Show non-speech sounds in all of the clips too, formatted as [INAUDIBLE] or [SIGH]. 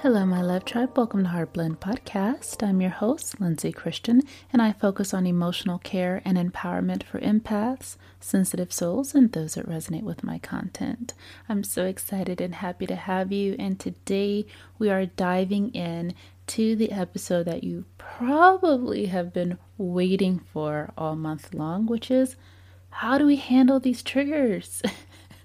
Hello, my love tribe. Welcome to Heart Blend Podcast. I'm your host, Lindsay Christian, and I focus on emotional care and empowerment for empaths, sensitive souls, and those that resonate with my content. I'm so excited and happy to have you, and today we are diving in to the episode that you probably have been waiting for all month long, which is how do we handle these triggers?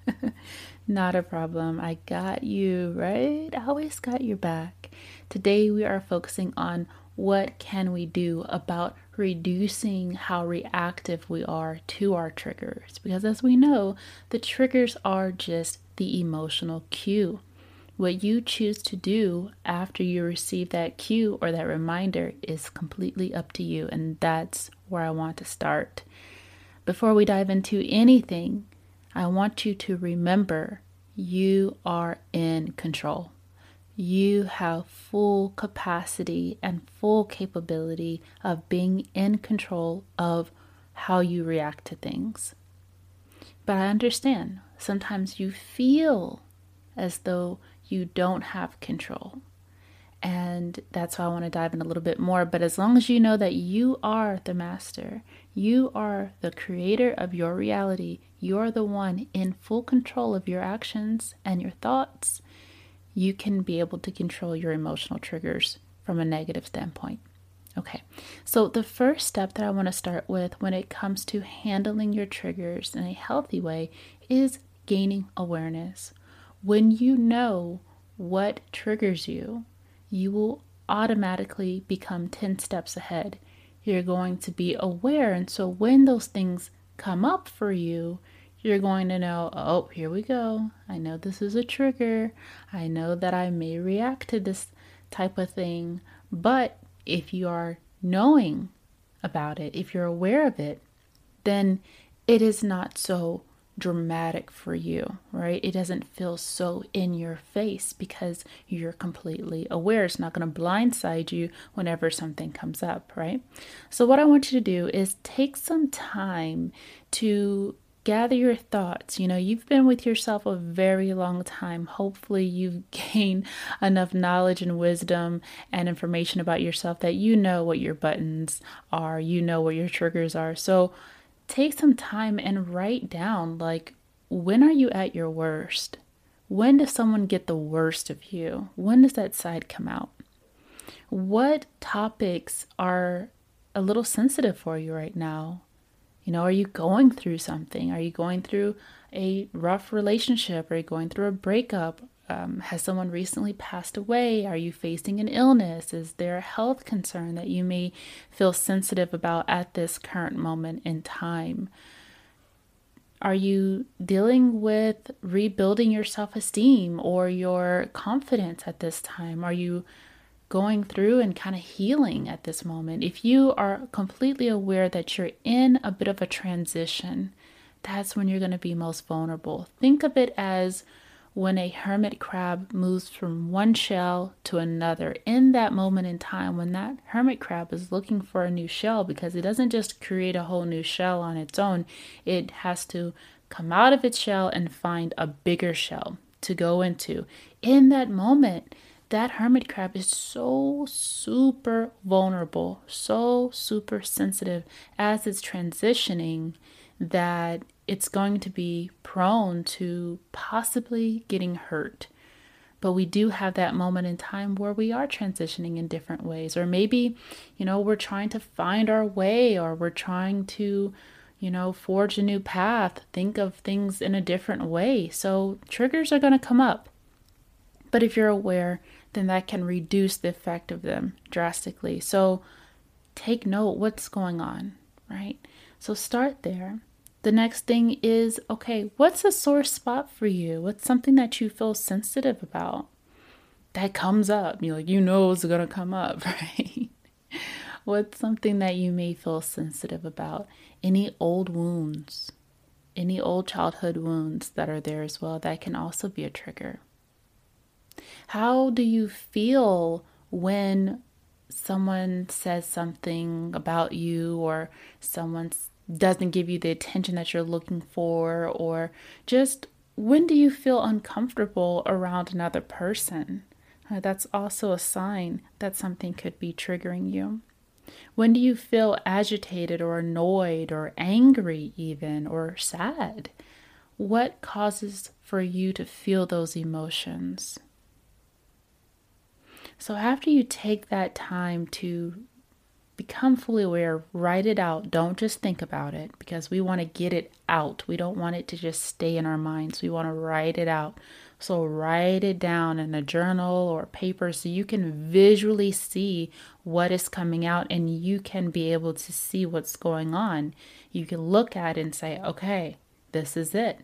[LAUGHS] Not a problem. I got you, right? I always got your back. Today we are focusing on what can we do about reducing how reactive we are to our triggers because as we know, the triggers are just the emotional cue. What you choose to do after you receive that cue or that reminder is completely up to you, and that's where I want to start. Before we dive into anything, I want you to remember you are in control. You have full capacity and full capability of being in control of how you react to things. But I understand sometimes you feel as though you don't have control. And that's why I want to dive in a little bit more. But as long as you know that you are the master, you are the creator of your reality, you're the one in full control of your actions and your thoughts, you can be able to control your emotional triggers from a negative standpoint. Okay, so the first step that I want to start with when it comes to handling your triggers in a healthy way is gaining awareness. When you know what triggers you, you will automatically become 10 steps ahead. You're going to be aware. And so when those things come up for you, you're going to know, oh, here we go. I know this is a trigger. I know that I may react to this type of thing. But if you are knowing about it, if you're aware of it, then it is not so dramatic for you, right? It doesn't feel so in your face because you're completely aware. It's not going to blindside you whenever something comes up, right? So, what I want you to do is take some time to gather your thoughts. You know, you've been with yourself a very long time. Hopefully, you've [LAUGHS] gained enough knowledge and wisdom and information about yourself that you know what your buttons are, you know what your triggers are. So, take some time and write down like, when are you at your worst? When does someone get the worst of you? When does that side come out? What topics are a little sensitive for you right now? You know, are you going through something? Are you going through a rough relationship? Are you going through a breakup? Um, has someone recently passed away? Are you facing an illness? Is there a health concern that you may feel sensitive about at this current moment in time? Are you dealing with rebuilding your self esteem or your confidence at this time? Are you going through and kind of healing at this moment? If you are completely aware that you're in a bit of a transition, that's when you're going to be most vulnerable. Think of it as when a hermit crab moves from one shell to another in that moment in time when that hermit crab is looking for a new shell because it doesn't just create a whole new shell on its own, it has to come out of its shell and find a bigger shell to go into. In that moment, that hermit crab is so super vulnerable, so super sensitive as it's transitioning that it's going to be prone to possibly getting hurt. But we do have that moment in time where we are transitioning in different ways. Or maybe, you know, we're trying to find our way or we're trying to, you know, forge a new path, think of things in a different way. So triggers are going to come up. But if you're aware, then that can reduce the effect of them drastically. So take note what's going on, right? So start there The next thing is okay, what's a sore spot for you? What's something that you feel sensitive about? That comes up. You like you know it's gonna come up, [LAUGHS] right? what's something that you may feel sensitive about? Any old wounds, any old childhood wounds that are there as well, that can also be a trigger. How do you feel when someone says something about you or someone doesn't give you the attention that you're looking for or just when do you feel uncomfortable around another person? Uh, that's also a sign that something could be triggering you. When do you feel agitated or annoyed or angry even or sad? What causes for you to feel those emotions? So, after you take that time to become fully aware, write it out. Don't just think about it because we want to get it out. We don't want it to just stay in our minds. We want to write it out. So, write it down in a journal or paper so you can visually see what is coming out and you can be able to see what's going on. You can look at it and say, okay, this is it.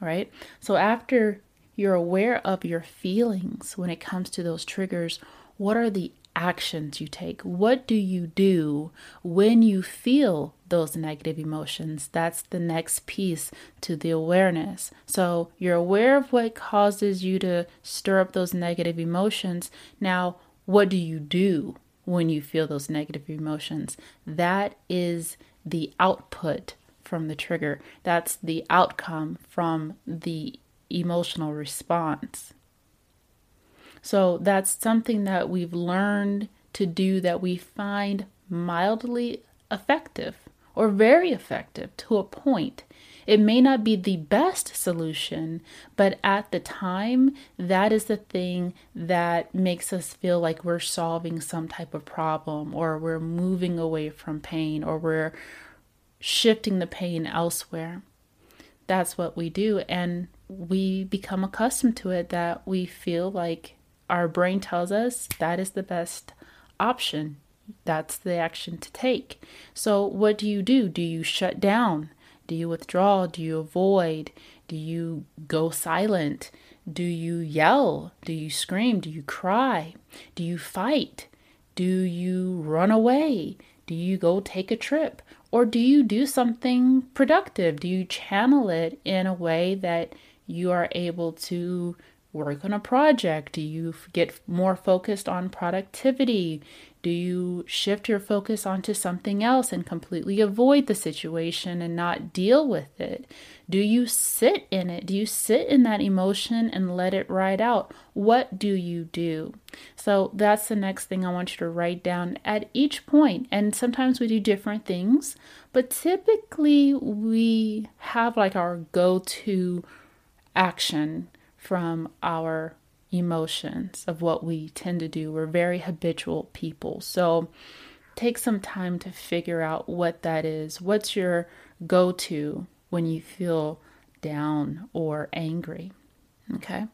Right? So, after you're aware of your feelings when it comes to those triggers, what are the actions you take? What do you do when you feel those negative emotions? That's the next piece to the awareness. So you're aware of what causes you to stir up those negative emotions. Now, what do you do when you feel those negative emotions? That is the output from the trigger. That's the outcome from the emotional response. So that's something that we've learned to do that we find mildly effective or very effective to a point. It may not be the best solution, but at the time, that is the thing that makes us feel like we're solving some type of problem or we're moving away from pain or we're shifting the pain elsewhere. That's what we do. And we become accustomed to it that we feel like our brain tells us that is the best option. That's the action to take. So, what do you do? Do you shut down? Do you withdraw? Do you avoid? Do you go silent? Do you yell? Do you scream? Do you cry? Do you fight? Do you run away? Do you go take a trip? Or do you do something productive? Do you channel it in a way that you are able to work on a project? Do you get more focused on productivity? Do you shift your focus onto something else and completely avoid the situation and not deal with it? Do you sit in it? Do you sit in that emotion and let it ride out? What do you do? So that's the next thing I want you to write down at each point. And sometimes we do different things, but typically we have like our go to action from our emotions of what we tend to do. We're very habitual people. So take some time to figure out what that is. What's your go to when you feel down or angry? Okay.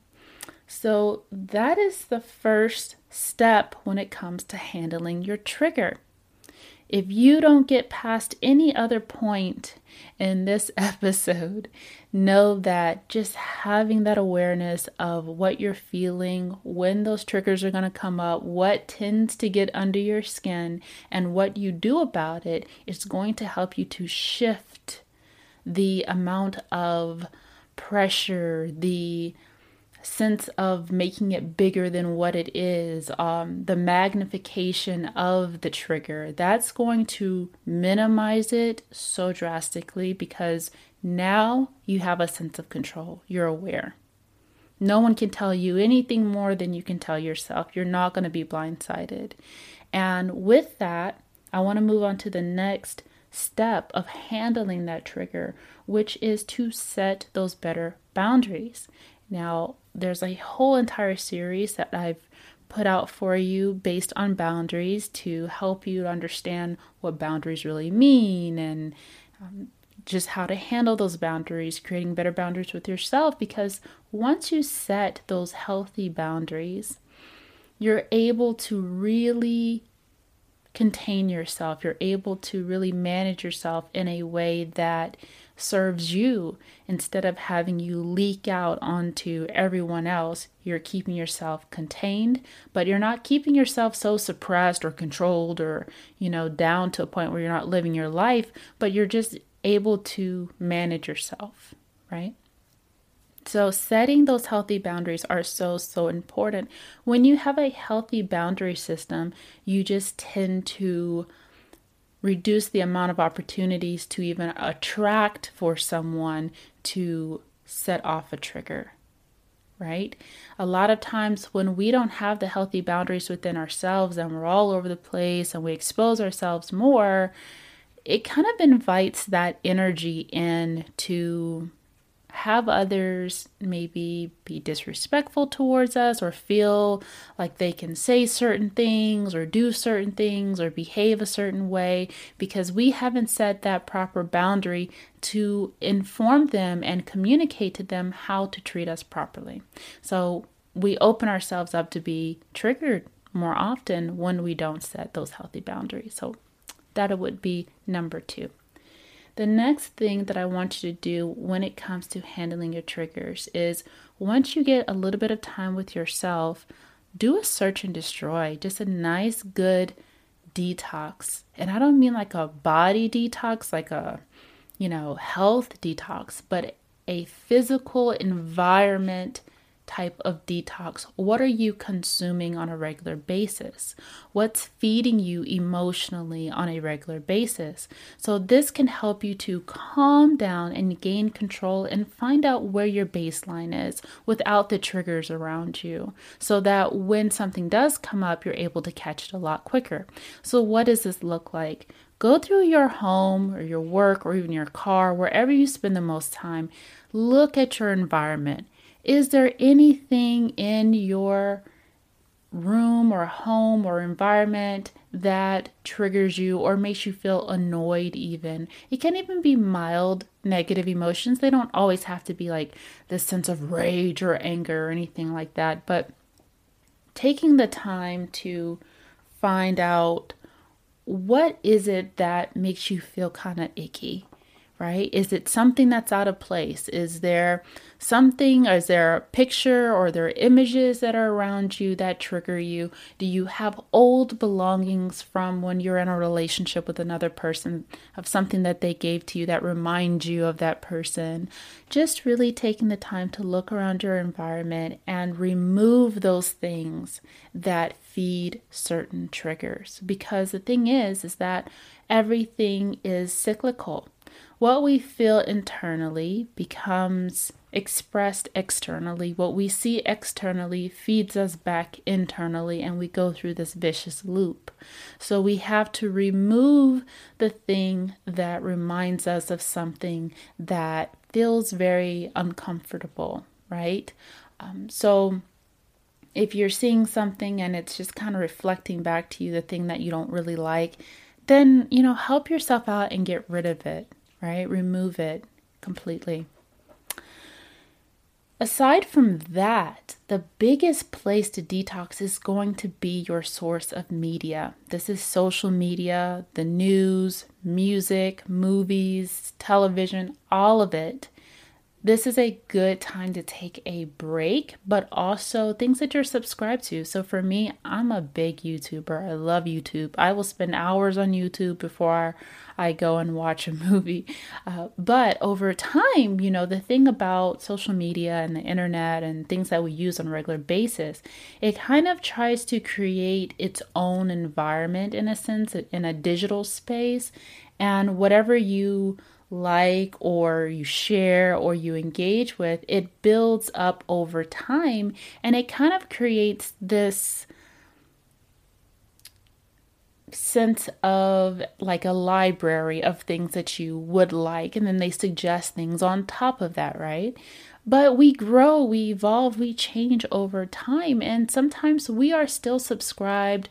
So that is the first step when it comes to handling your trigger. If you don't get past any other point in this [LAUGHS] episode, know that just having that awareness of what you're feeling, when those triggers are going to come up, what tends to get under your skin, and what you do about it is going to help you to shift the amount of pressure, the sense of making it bigger than what it is, um, the magnification of the trigger, that's going to minimize it so drastically because now you have a sense of control. You're aware. No one can tell you anything more than you can tell yourself. You're not going to be blindsided. And with that, I want to move on to the next step of handling that trigger, which is to set those better boundaries. Now, there's a whole entire series that I've put out for you based on boundaries to help you understand what boundaries really mean and um, just how to handle those boundaries, creating better boundaries with yourself. Because once you set those healthy boundaries, you're able to really contain yourself. You're able to really manage yourself in a way that serves you instead of having you leak out onto everyone else. You're keeping yourself contained, but you're not keeping yourself so suppressed or controlled or, you know, down to a point where you're not living your life, but you're just able to manage yourself, right? So, setting those healthy boundaries are so, so important. When you have a healthy boundary system, you just tend to reduce the amount of opportunities to even attract for someone to set off a trigger, right? A lot of times when we don't have the healthy boundaries within ourselves and we're all over the place and we expose ourselves more, it kind of invites that energy in to have others maybe be disrespectful towards us or feel like they can say certain things or do certain things or behave a certain way because we haven't set that proper boundary to inform them and communicate to them how to treat us properly. So we open ourselves up to be triggered more often when we don't set those healthy boundaries. So that would be number two. The next thing that I want you to do when it comes to handling your triggers is once you get a little bit of time with yourself, do a search and destroy, just a nice, good detox. And I don't mean like a body detox, like a, you know, health detox, but a physical environment type of detox? What are you consuming on a regular basis? What's feeding you emotionally on a regular basis? So, this can help you to calm down and gain control and find out where your baseline is without the triggers around you so that when something does come up, you're able to catch it a lot quicker. So, what does this look like? Go through your home or your work or even your car, wherever you spend the most time. Look at your environment is there anything in your room or home or environment that triggers you or makes you feel annoyed, even? It can even be mild negative emotions. They don't always have to be like this sense of rage or anger or anything like that, but taking the time to find out what is it that makes you feel kind of icky right? Is it something that's out of place? Is there something, is there a picture or there are images that are around you that trigger you? Do you have old belongings from when you're in a relationship with another person of something that they gave to you that reminds you of that person? Just really taking the time to look around your environment and remove those things that feed certain triggers. Because the thing is, is that everything is cyclical what we feel internally becomes expressed externally. What we see externally feeds us back internally, and we go through this vicious loop. So we have to remove the thing that reminds us of something that feels very uncomfortable, right? Um, so if you're seeing something and it's just kind of reflecting back to you the thing that you don't really like, then, you know, help yourself out and get rid of it right? Remove it completely. Aside from that, the biggest place to detox is going to be your source of media. This is social media, the news, music, movies, television, all of it this is a good time to take a break, but also things that you're subscribed to. So for me, I'm a big YouTuber. I love YouTube. I will spend hours on YouTube before I go and watch a [LAUGHS] movie. Uh, but over time, you know, the thing about social media and the internet and things that we use on a regular basis, it kind of tries to create its own environment in a sense, in a digital space. And whatever you like or you share or you engage with, it builds up over time and it kind of creates this sense of like a library of things that you would like and then they suggest things on top of that, right? But we grow, we evolve, we change over time and sometimes we are still subscribed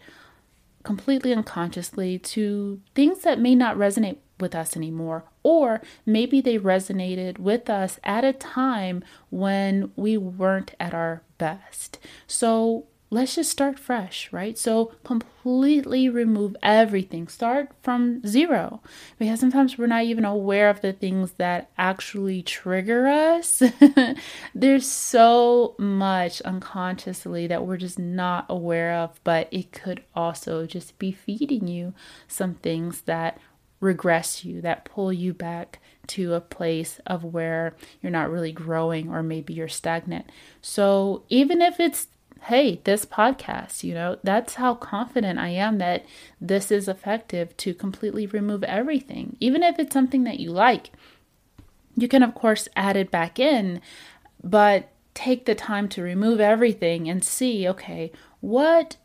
completely unconsciously to things that may not resonate with us anymore. Or maybe they resonated with us at a time when we weren't at our best. So let's just start fresh, right? So completely remove everything. Start from zero because sometimes we're not even aware of the things that actually trigger us. [LAUGHS] There's so much unconsciously that we're just not aware of, but it could also just be feeding you some things that regress you, that pull you back to a place of where you're not really growing or maybe you're stagnant. So even if it's hey, this podcast, you know, that's how confident I am that this is effective to completely remove everything. Even if it's something that you like, you can, of course, add it back in, but take the time to remove everything and see, okay, what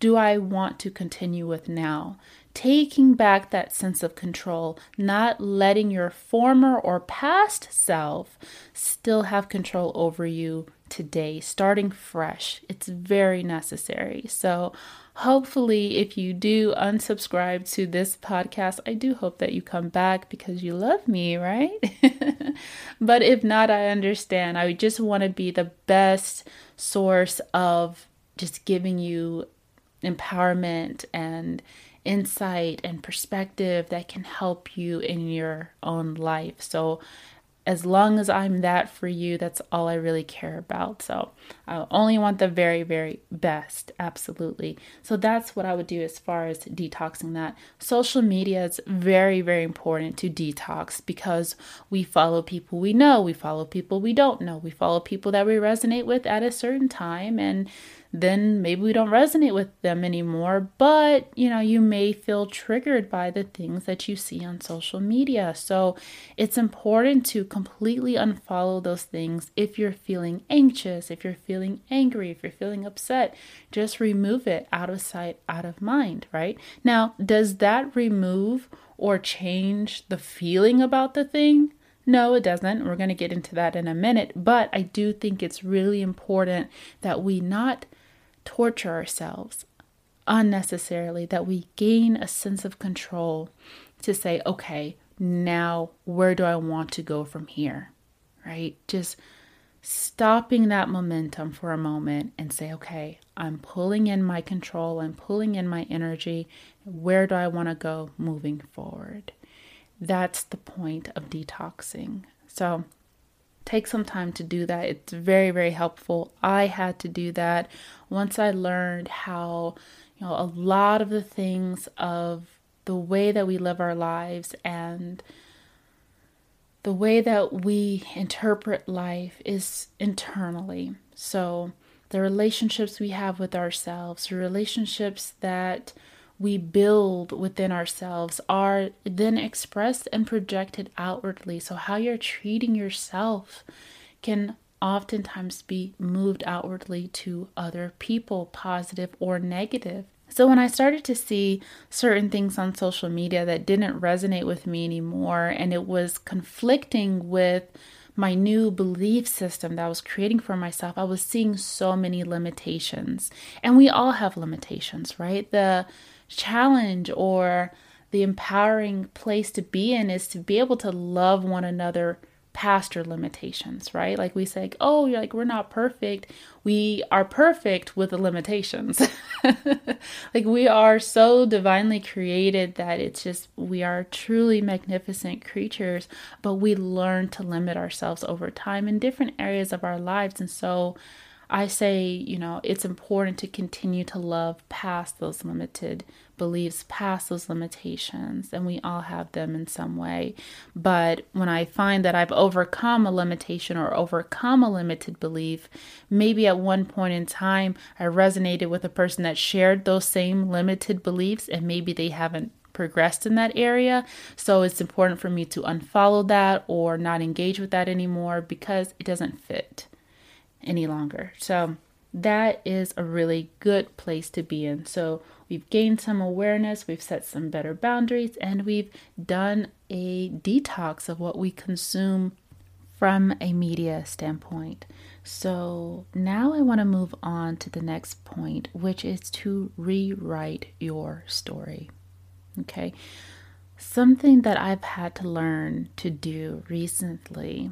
do I want to continue with now? Taking back that sense of control, not letting your former or past self still have control over you today, starting fresh. It's very necessary. So, hopefully, if you do unsubscribe to this podcast, I do hope that you come back because you love me, right? [LAUGHS] but if not, I understand. I just want to be the best source of just giving you empowerment and insight and perspective that can help you in your own life. So, as long as I'm that for you, that's all I really care about. So I only want the very, very best. Absolutely. So that's what I would do as far as detoxing that. Social media is very, very important to detox because we follow people we know, we follow people we don't know, we follow people that we resonate with at a certain time. And then maybe we don't resonate with them anymore, but you know, you may feel triggered by the things that you see on social media. So it's important to completely unfollow those things if you're feeling anxious, if you're feeling angry, if you're feeling upset. Just remove it out of sight, out of mind, right? Now, does that remove or change the feeling about the thing? No, it doesn't. We're going to get into that in a minute. But I do think it's really important that we not torture ourselves unnecessarily, that we gain a sense of control to say, okay, now where do I want to go from here? Right? Just stopping that momentum for a moment and say, okay, I'm pulling in my control, I'm pulling in my energy. Where do I want to go moving forward? That's the point of detoxing. So, take some time to do that. It's very, very helpful. I had to do that once I learned how, you know, a lot of the things of the way that we live our lives and the way that we interpret life is internally. So, the relationships we have with ourselves, relationships that we build within ourselves are then expressed and projected outwardly. So, how you're treating yourself can oftentimes be moved outwardly to other people, positive or negative. So, when I started to see certain things on social media that didn't resonate with me anymore, and it was conflicting with my new belief system that I was creating for myself, I was seeing so many limitations. And we all have limitations, right? The challenge or the empowering place to be in is to be able to love one another past your limitations, right? Like we say, oh, you're like, we're not perfect. We are perfect with the limitations. [LAUGHS] like we are so divinely created that it's just, we are truly magnificent creatures, but we learn to limit ourselves over time in different areas of our lives. And so, I say, you know, it's important to continue to love past those limited beliefs, past those limitations, and we all have them in some way. But when I find that I've overcome a limitation or overcome a limited belief, maybe at one point in time I resonated with a person that shared those same limited beliefs, and maybe they haven't progressed in that area. So it's important for me to unfollow that or not engage with that anymore because it doesn't fit any longer. So that is a really good place to be in. So we've gained some awareness, we've set some better boundaries, and we've done a detox of what we consume from a media standpoint. So now I want to move on to the next point, which is to rewrite your story. Okay. Something that I've had to learn to do recently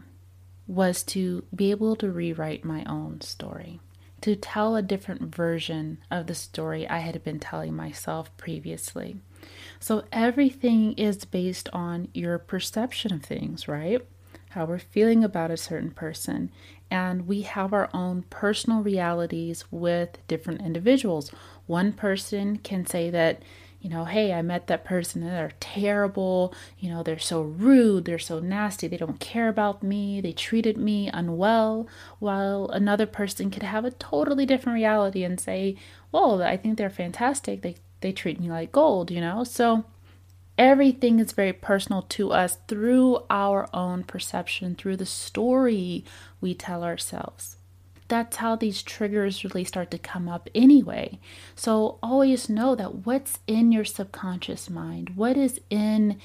was to be able to rewrite my own story. to tell a different version of the story I had been telling myself previously. So everything is based on your perception of things, right? How we're feeling about a certain person. And we have our own personal realities with different individuals. One person can say that you know, hey, I met that person and they're terrible. You know, they're so rude, they're so nasty, they don't care about me, they treated me unwell. While another person could have a totally different reality and say, well, I think they're fantastic. They, they treat me like gold, you know? So everything is very personal to us through our own perception, through the story we tell ourselves that's how these triggers really start to come up anyway. So always know that what's in your subconscious mind, what is in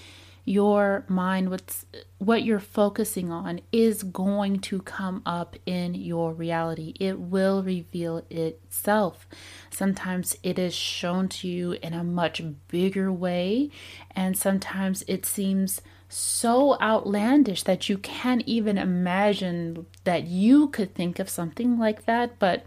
your mind, what's what you're focusing on is going to come up in your reality. It will reveal itself. Sometimes it is shown to you in a much bigger way, and sometimes it seems so outlandish that you can't even imagine that you could think of something like that, but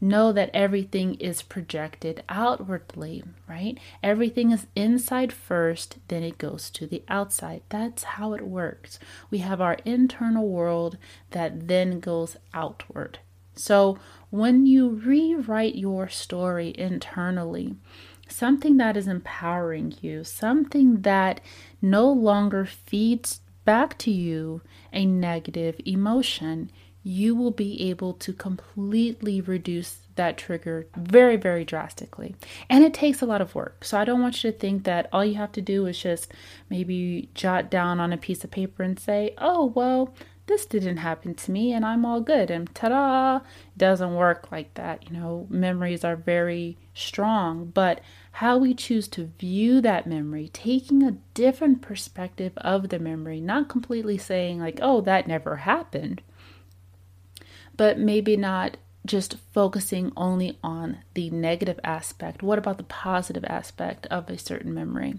know that everything is projected outwardly, right? Everything is inside first, then it goes to the outside. That's how it works. We have our internal world that then goes outward. So when you rewrite your story internally, something that is empowering you, something that no longer feeds back to you a negative emotion, you will be able to completely reduce that trigger very, very drastically. And it takes a lot of work. So I don't want you to think that all you have to do is just maybe jot down on a piece of paper and say, oh, well, this didn't happen to me and I'm all good. And ta da! It doesn't work like that. You know, memories are very strong, but how we choose to view that memory, taking a different perspective of the memory, not completely saying, like, oh, that never happened, but maybe not just focusing only on the negative aspect. What about the positive aspect of a certain memory?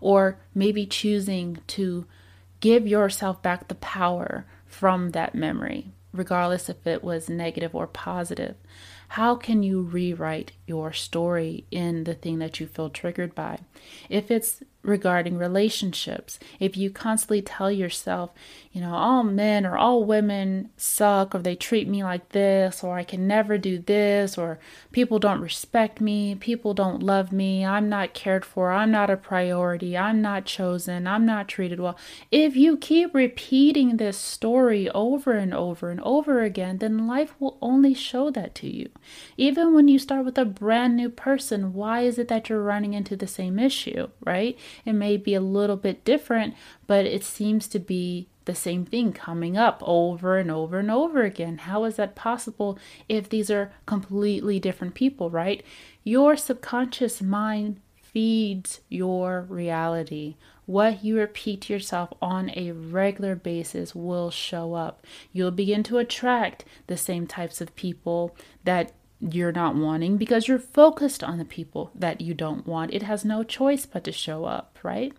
Or maybe choosing to give yourself back the power from that memory, regardless if it was negative or positive. How can you rewrite your story in the thing that you feel triggered by? If it's regarding relationships. If you constantly tell yourself, you know, all men or all women suck, or they treat me like this, or I can never do this, or people don't respect me, people don't love me, I'm not cared for, I'm not a priority, I'm not chosen, I'm not treated well. If you keep repeating this story over and over and over again, then life will only show that to you. Even when you start with a brand new person, why is it that you're running into the same issue, right? It may be a little bit different, but it seems to be the same thing coming up over and over and over again. How is that possible if these are completely different people, right? Your subconscious mind feeds your reality. What you repeat to yourself on a regular basis will show up. You'll begin to attract the same types of people that you're not wanting because you're focused on the people that you don't want. It has no choice but to show up, right?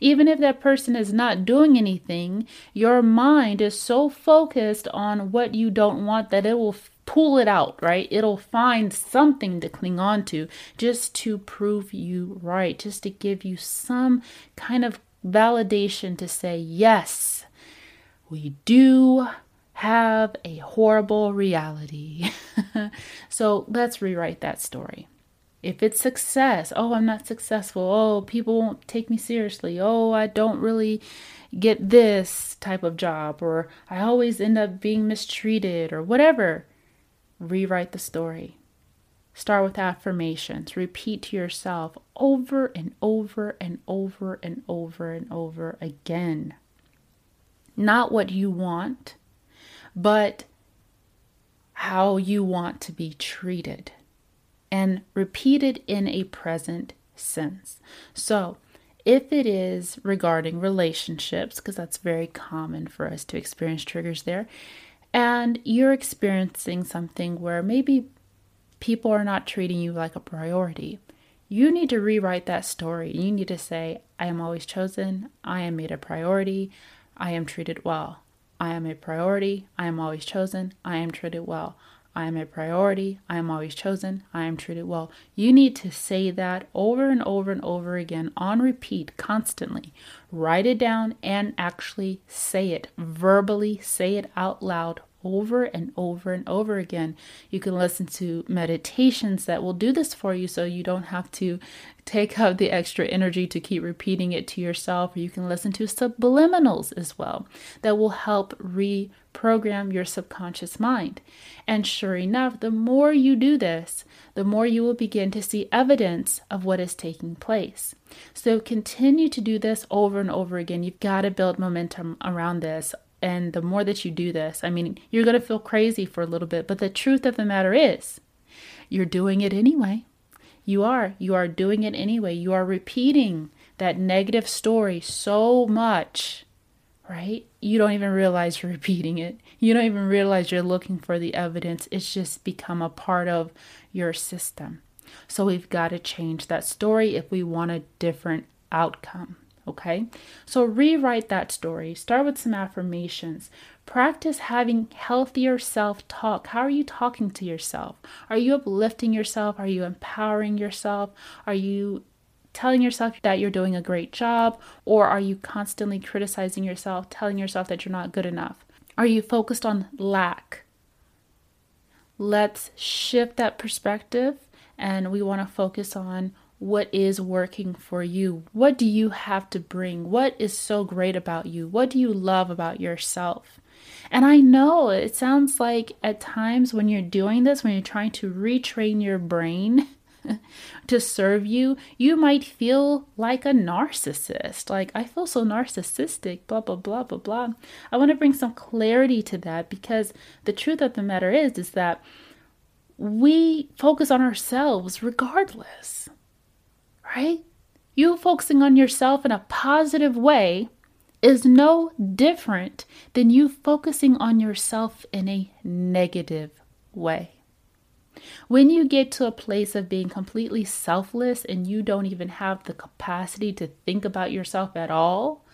Even if that person is not doing anything, your mind is so focused on what you don't want that it will pull it out, right? It'll find something to cling on to just to prove you right, just to give you some kind of validation to say, yes, we do have a horrible reality. [LAUGHS] so let's rewrite that story. If it's success, oh, I'm not successful. Oh, people won't take me seriously. Oh, I don't really get this type of job, or I always end up being mistreated, or whatever. Rewrite the story. Start with affirmations. Repeat to yourself over and over and over and over and over again. Not what you want, but how you want to be treated and repeated in a present sense. So, if it is regarding relationships, because that's very common for us to experience triggers there, and you're experiencing something where maybe people are not treating you like a priority, you need to rewrite that story. You need to say, I am always chosen, I am made a priority, I am treated well. I am a priority. I am always chosen. I am treated well. I am a priority. I am always chosen. I am treated well. You need to say that over and over and over again on repeat constantly. Write it down and actually say it verbally, say it out loud over and over and over again. You can listen to meditations that will do this for you so you don't have to take out the extra energy to keep repeating it to yourself. Or you can listen to subliminals as well that will help reprogram your subconscious mind. And sure enough, the more you do this, the more you will begin to see evidence of what is taking place. So continue to do this over and over again. You've got to build momentum around this and the more that you do this, I mean, you're going to feel crazy for a little bit, but the truth of the matter is, you're doing it anyway. You are. You are doing it anyway. You are repeating that negative story so much, right? You don't even realize you're [LAUGHS] repeating it. You don't even realize you're looking for the evidence. It's just become a part of your system. So we've got to change that story if we want a different outcome. Okay, so rewrite that story. Start with some affirmations. Practice having healthier self talk. How are you talking to yourself? Are you uplifting yourself? Are you empowering yourself? Are you telling yourself that you're doing a great job? Or are you constantly criticizing yourself, telling yourself that you're not good enough? Are you focused on lack? Let's shift that perspective and we want to focus on what is working for you. What do you have to bring? What is so great about you? What do you love about yourself? And I know it sounds like at times when you're doing this, when you're trying to retrain your brain [LAUGHS] to serve you, you might feel like a narcissist. Like, I feel so narcissistic, blah, blah, blah, blah, blah. I want to bring some clarity to that because the truth of the matter is, is that we focus on ourselves regardless right? You focusing on yourself in a positive way is no different than you focusing on yourself in a negative way. When you get to a place of being completely selfless and you don't even have the capacity to think about yourself at all,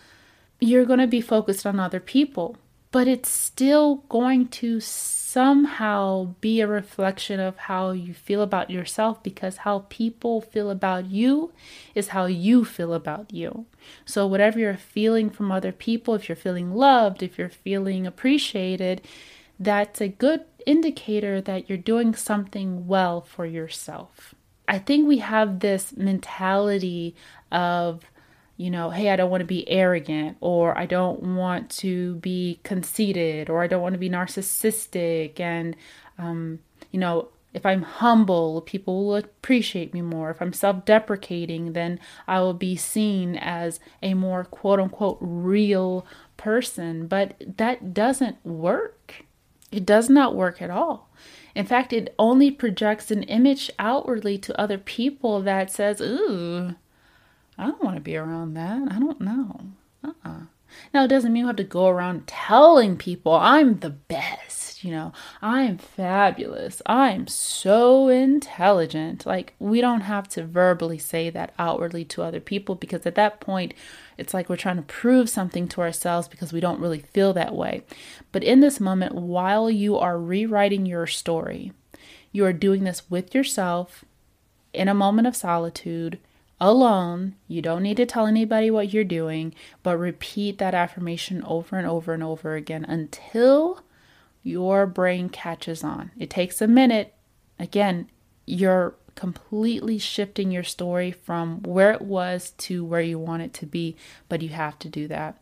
you're going to be focused on other people but it's still going to somehow be a reflection of how you feel about yourself because how people feel about you is how you feel about you. So, whatever you're feeling from other people, if you're feeling loved, if you're feeling appreciated, that's a good indicator that you're doing something well for yourself. I think we have this mentality of you know, hey, I don't want to be arrogant, or I don't want to be conceited, or I don't want to be narcissistic. And, um, you know, if I'm humble, people will appreciate me more. If I'm self deprecating, then I will be seen as a more quote unquote real person. But that doesn't work. It does not work at all. In fact, it only projects an image outwardly to other people that says, ooh, I don't want to be around that. I don't know. Uh-uh. Now, it doesn't mean you have to go around telling people I'm the best, you know, I'm fabulous, I'm so intelligent. Like, we don't have to verbally say that outwardly to other people because at that point, it's like we're trying to prove something to ourselves because we don't really feel that way. But in this moment, while you are rewriting your story, you are doing this with yourself in a moment of solitude alone. You don't need to tell anybody what you're doing, but repeat that affirmation over and over and over again until your brain catches on. It takes a minute. Again, you're completely shifting your story from where it was to where you want it to be, but you have to do that.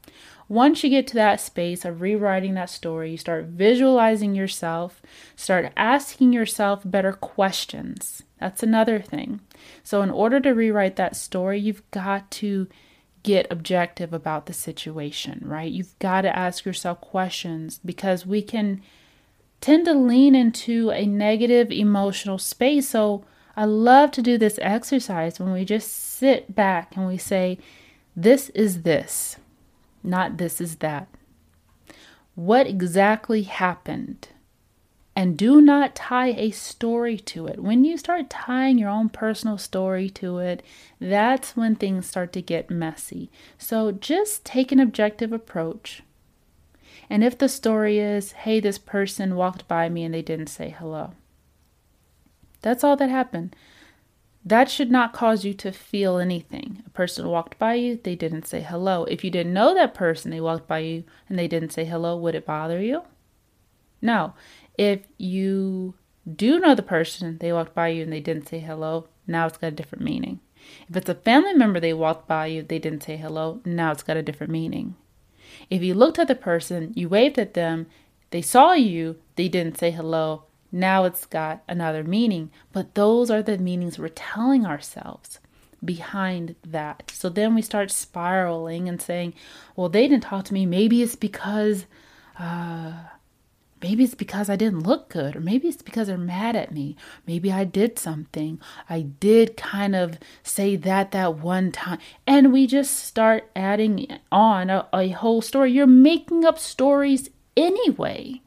Once you get to that space of rewriting that story, you start visualizing yourself, start asking yourself better questions. That's another thing. So, in order to rewrite that story, you've got to get objective about the situation, right? You've got to ask yourself questions because we can tend to lean into a negative emotional space. So, I love to do this exercise when we just sit back and we say, This is this, not this is that. What exactly happened? And do not tie a story to it. When you start tying your own personal story to it, that's when things start to get messy. So just take an objective approach And if the story is, hey, this person walked by me and they didn't say hello, that's all that happened. That should not cause you to feel anything. A person walked by you, they didn't say hello. If you didn't know that person, they walked by you and they didn't say hello, would it bother you? No. If you do know the person, they walked by you and they didn't say hello, now it's got a different meaning. If it's a family member they walked by you, they didn't say hello, now it's got a different meaning. If you looked at the person, you waved at them, they saw you, they didn't say hello, now it's got another meaning. But those are the meanings we're telling ourselves behind that. So then we start spiraling and saying, well, they didn't talk to me. Maybe it's because, uh, maybe it's because I didn't look good, or maybe it's because they're mad at me. Maybe I did something. I did kind of say that that one time. And we just start adding on a, a whole story. You're making up stories anyway.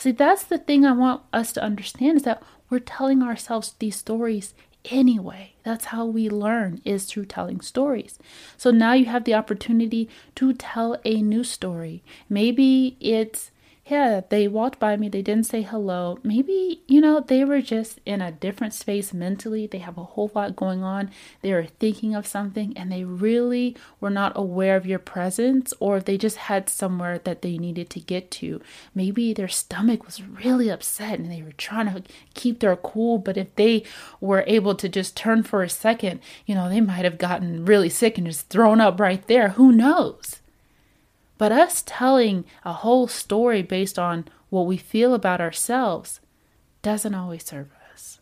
See, that's the thing I want us to understand is that we're telling ourselves these stories anyway. That's how we learn is through telling stories. So now you have the opportunity to tell a new story. Maybe it's yeah, they walked by me, they didn't say hello. Maybe, you know, they were just in a different space mentally. They have a whole lot going on. They were thinking of something and they really were not aware of your presence, or they just had somewhere that they needed to get to. Maybe their stomach was really upset and they were trying to keep their cool, but if they were able to just turn for a second, you know, they might have gotten really sick and just thrown up right there. Who knows? But us telling a whole story based on what we feel about ourselves doesn't always serve us.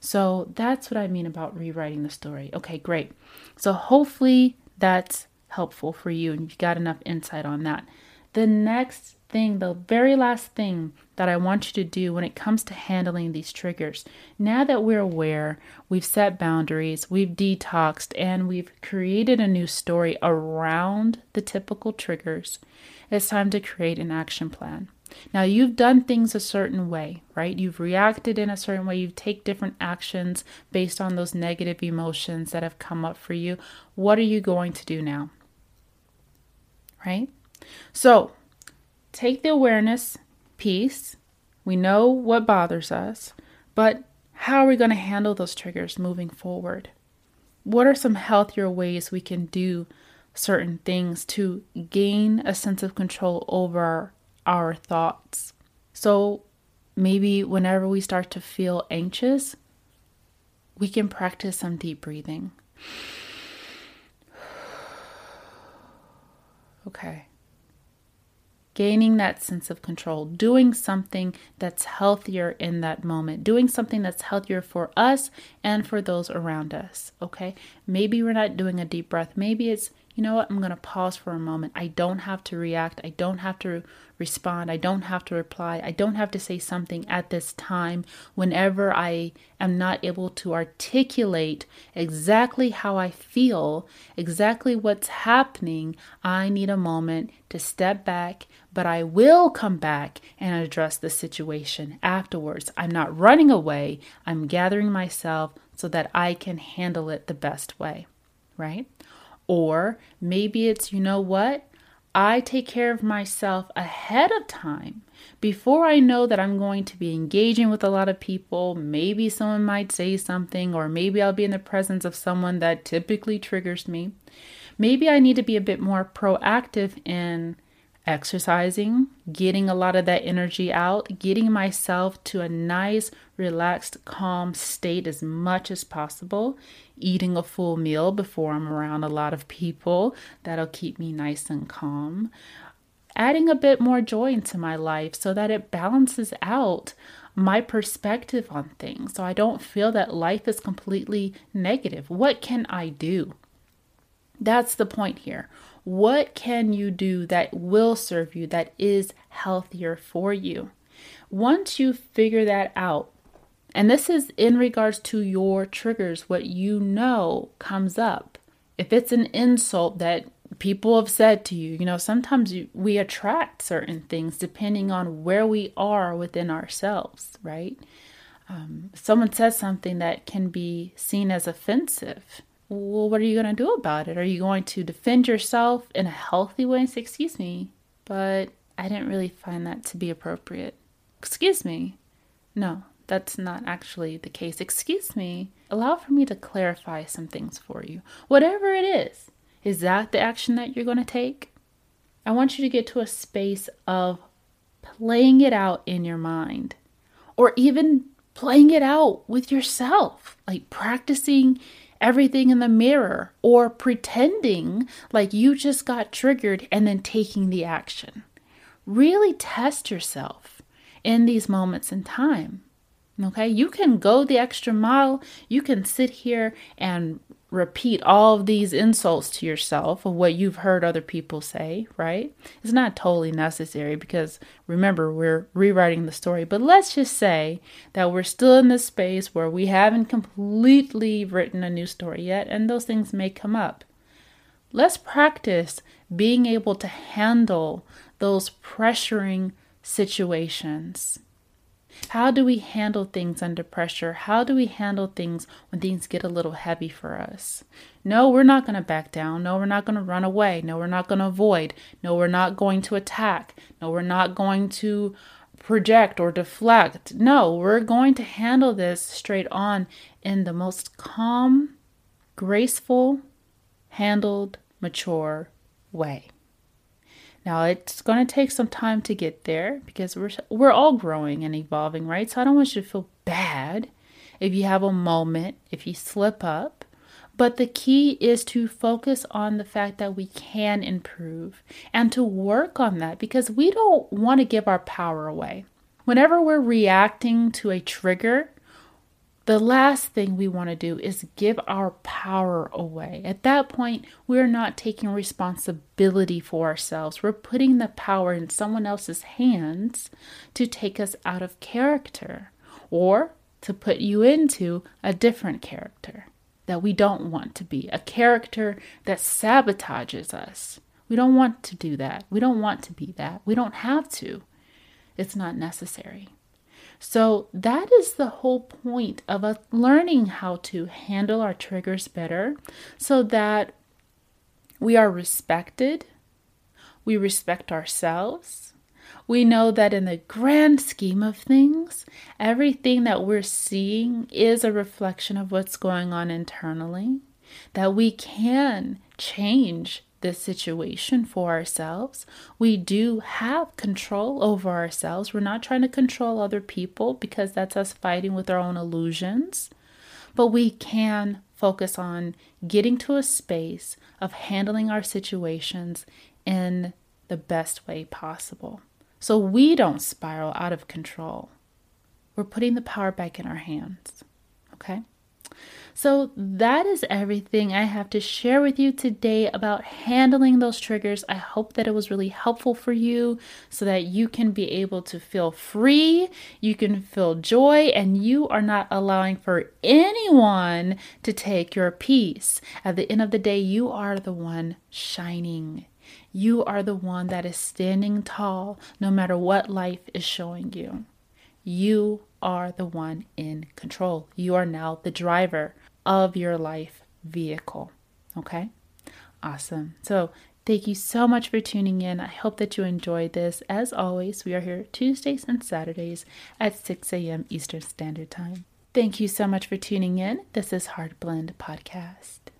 So that's what I mean about rewriting the story. Okay, great. So hopefully that's helpful for you and you got enough insight on that. The next thing, the very last thing that I want you to do when it comes to handling these triggers, now that we're aware, we've set boundaries, we've detoxed, and we've created a new story around the typical triggers, it's time to create an action plan. Now, you've done things a certain way, right? You've reacted in a certain way. You take different actions based on those negative emotions that have come up for you. What are you going to do now? Right? So, take the awareness piece. We know what bothers us, but how are we going to handle those triggers moving forward? What are some healthier ways we can do certain things to gain a sense of control over our thoughts? So, maybe whenever we start to feel anxious, we can practice some deep breathing. [SIGHS] Okay gaining that sense of control, doing something that's healthier in that moment, doing something that's healthier for us and for those around us. Okay. Maybe we're not doing a deep breath. Maybe it's, you know what, I'm going to pause for a moment. I don't have to react. I don't have to respond. I don't have to reply. I don't have to say something at this time whenever I am not able to articulate exactly how I feel, exactly what's happening. I need a moment to step back, but I will come back and address the situation afterwards. I'm not running away, I'm gathering myself so that I can handle it the best way, right? Or maybe it's, you know what? I take care of myself ahead of time before I know that I'm going to be engaging with a lot of people. Maybe someone might say something, or maybe I'll be in the presence of someone that typically triggers me. Maybe I need to be a bit more proactive in exercising, getting a lot of that energy out, getting myself to a nice, relaxed, calm state as much as possible, eating a full meal before I'm around a lot of people. That'll keep me nice and calm. Adding a bit more joy into my life so that it balances out my perspective on things so I don't feel that life is completely negative. What can I do? That's the point here. What can you do that will serve you, that is healthier for you? Once you figure that out, and this is in regards to your triggers, what you know comes up. If it's an insult that people have said to you, you know, sometimes we attract certain things depending on where we are within ourselves, right? Um, someone says something that can be seen as offensive well, what are you going to do about it? Are you going to defend yourself in a healthy way and say, excuse me, but I didn't really find that to be appropriate. Excuse me. No, that's not actually the case. Excuse me. Allow for me to clarify some things for you. Whatever it is, is that the action that you're going to take? I want you to get to a space of playing it out in your mind or even playing it out with yourself, like practicing everything in the mirror or pretending like you just got triggered and then taking the action. Really test yourself in these moments in time. Okay, you can go the extra mile. You can sit here and repeat all of these insults to yourself of what you've heard other people say, right? It's not totally necessary because remember, we're rewriting the story. But let's just say that we're still in this space where we haven't completely written a new story yet, and those things may come up. Let's practice being able to handle those pressuring situations how do we handle things under pressure? How do we handle things when things get a little heavy for us? No, we're not going to back down. No, we're not going to run away. No, we're not going to avoid. No, we're not going to attack. No, we're not going to project or deflect. No, we're going to handle this straight on in the most calm, graceful, handled, mature way. Now it's going to take some time to get there because we're we're all growing and evolving, right? So I don't want you to feel bad if you have a moment, if you slip up. But the key is to focus on the fact that we can improve and to work on that because we don't want to give our power away. Whenever we're reacting to a trigger, the last thing we want to do is give our power away. At that point, we're not taking responsibility for ourselves. We're putting the power in someone else's hands to take us out of character or to put you into a different character that we don't want to be, a character that sabotages us. We don't want to do that. We don't want to be that. We don't have to. It's not necessary. So, that is the whole point of us learning how to handle our triggers better so that we are respected, we respect ourselves. We know that in the grand scheme of things, everything that we're seeing is a reflection of what's going on internally, that we can change this situation for ourselves. We do have control over ourselves. We're not trying to control other people because that's us fighting with our own illusions. But we can focus on getting to a space of handling our situations in the best way possible. So we don't spiral out of control. We're putting the power back in our hands. Okay? So, that is everything I have to share with you today about handling those triggers. I hope that it was really helpful for you so that you can be able to feel free, you can feel joy, and you are not allowing for anyone to take your peace. At the end of the day, you are the one shining. You are the one that is standing tall no matter what life is showing you. You are the one in control. You are now the driver of your life vehicle. Okay? Awesome. So, thank you so much for tuning in. I hope that you enjoyed this. As always, we are here Tuesdays and Saturdays at 6 a.m. Eastern Standard Time. Thank you so much for tuning in. This is Heart Blend Podcast.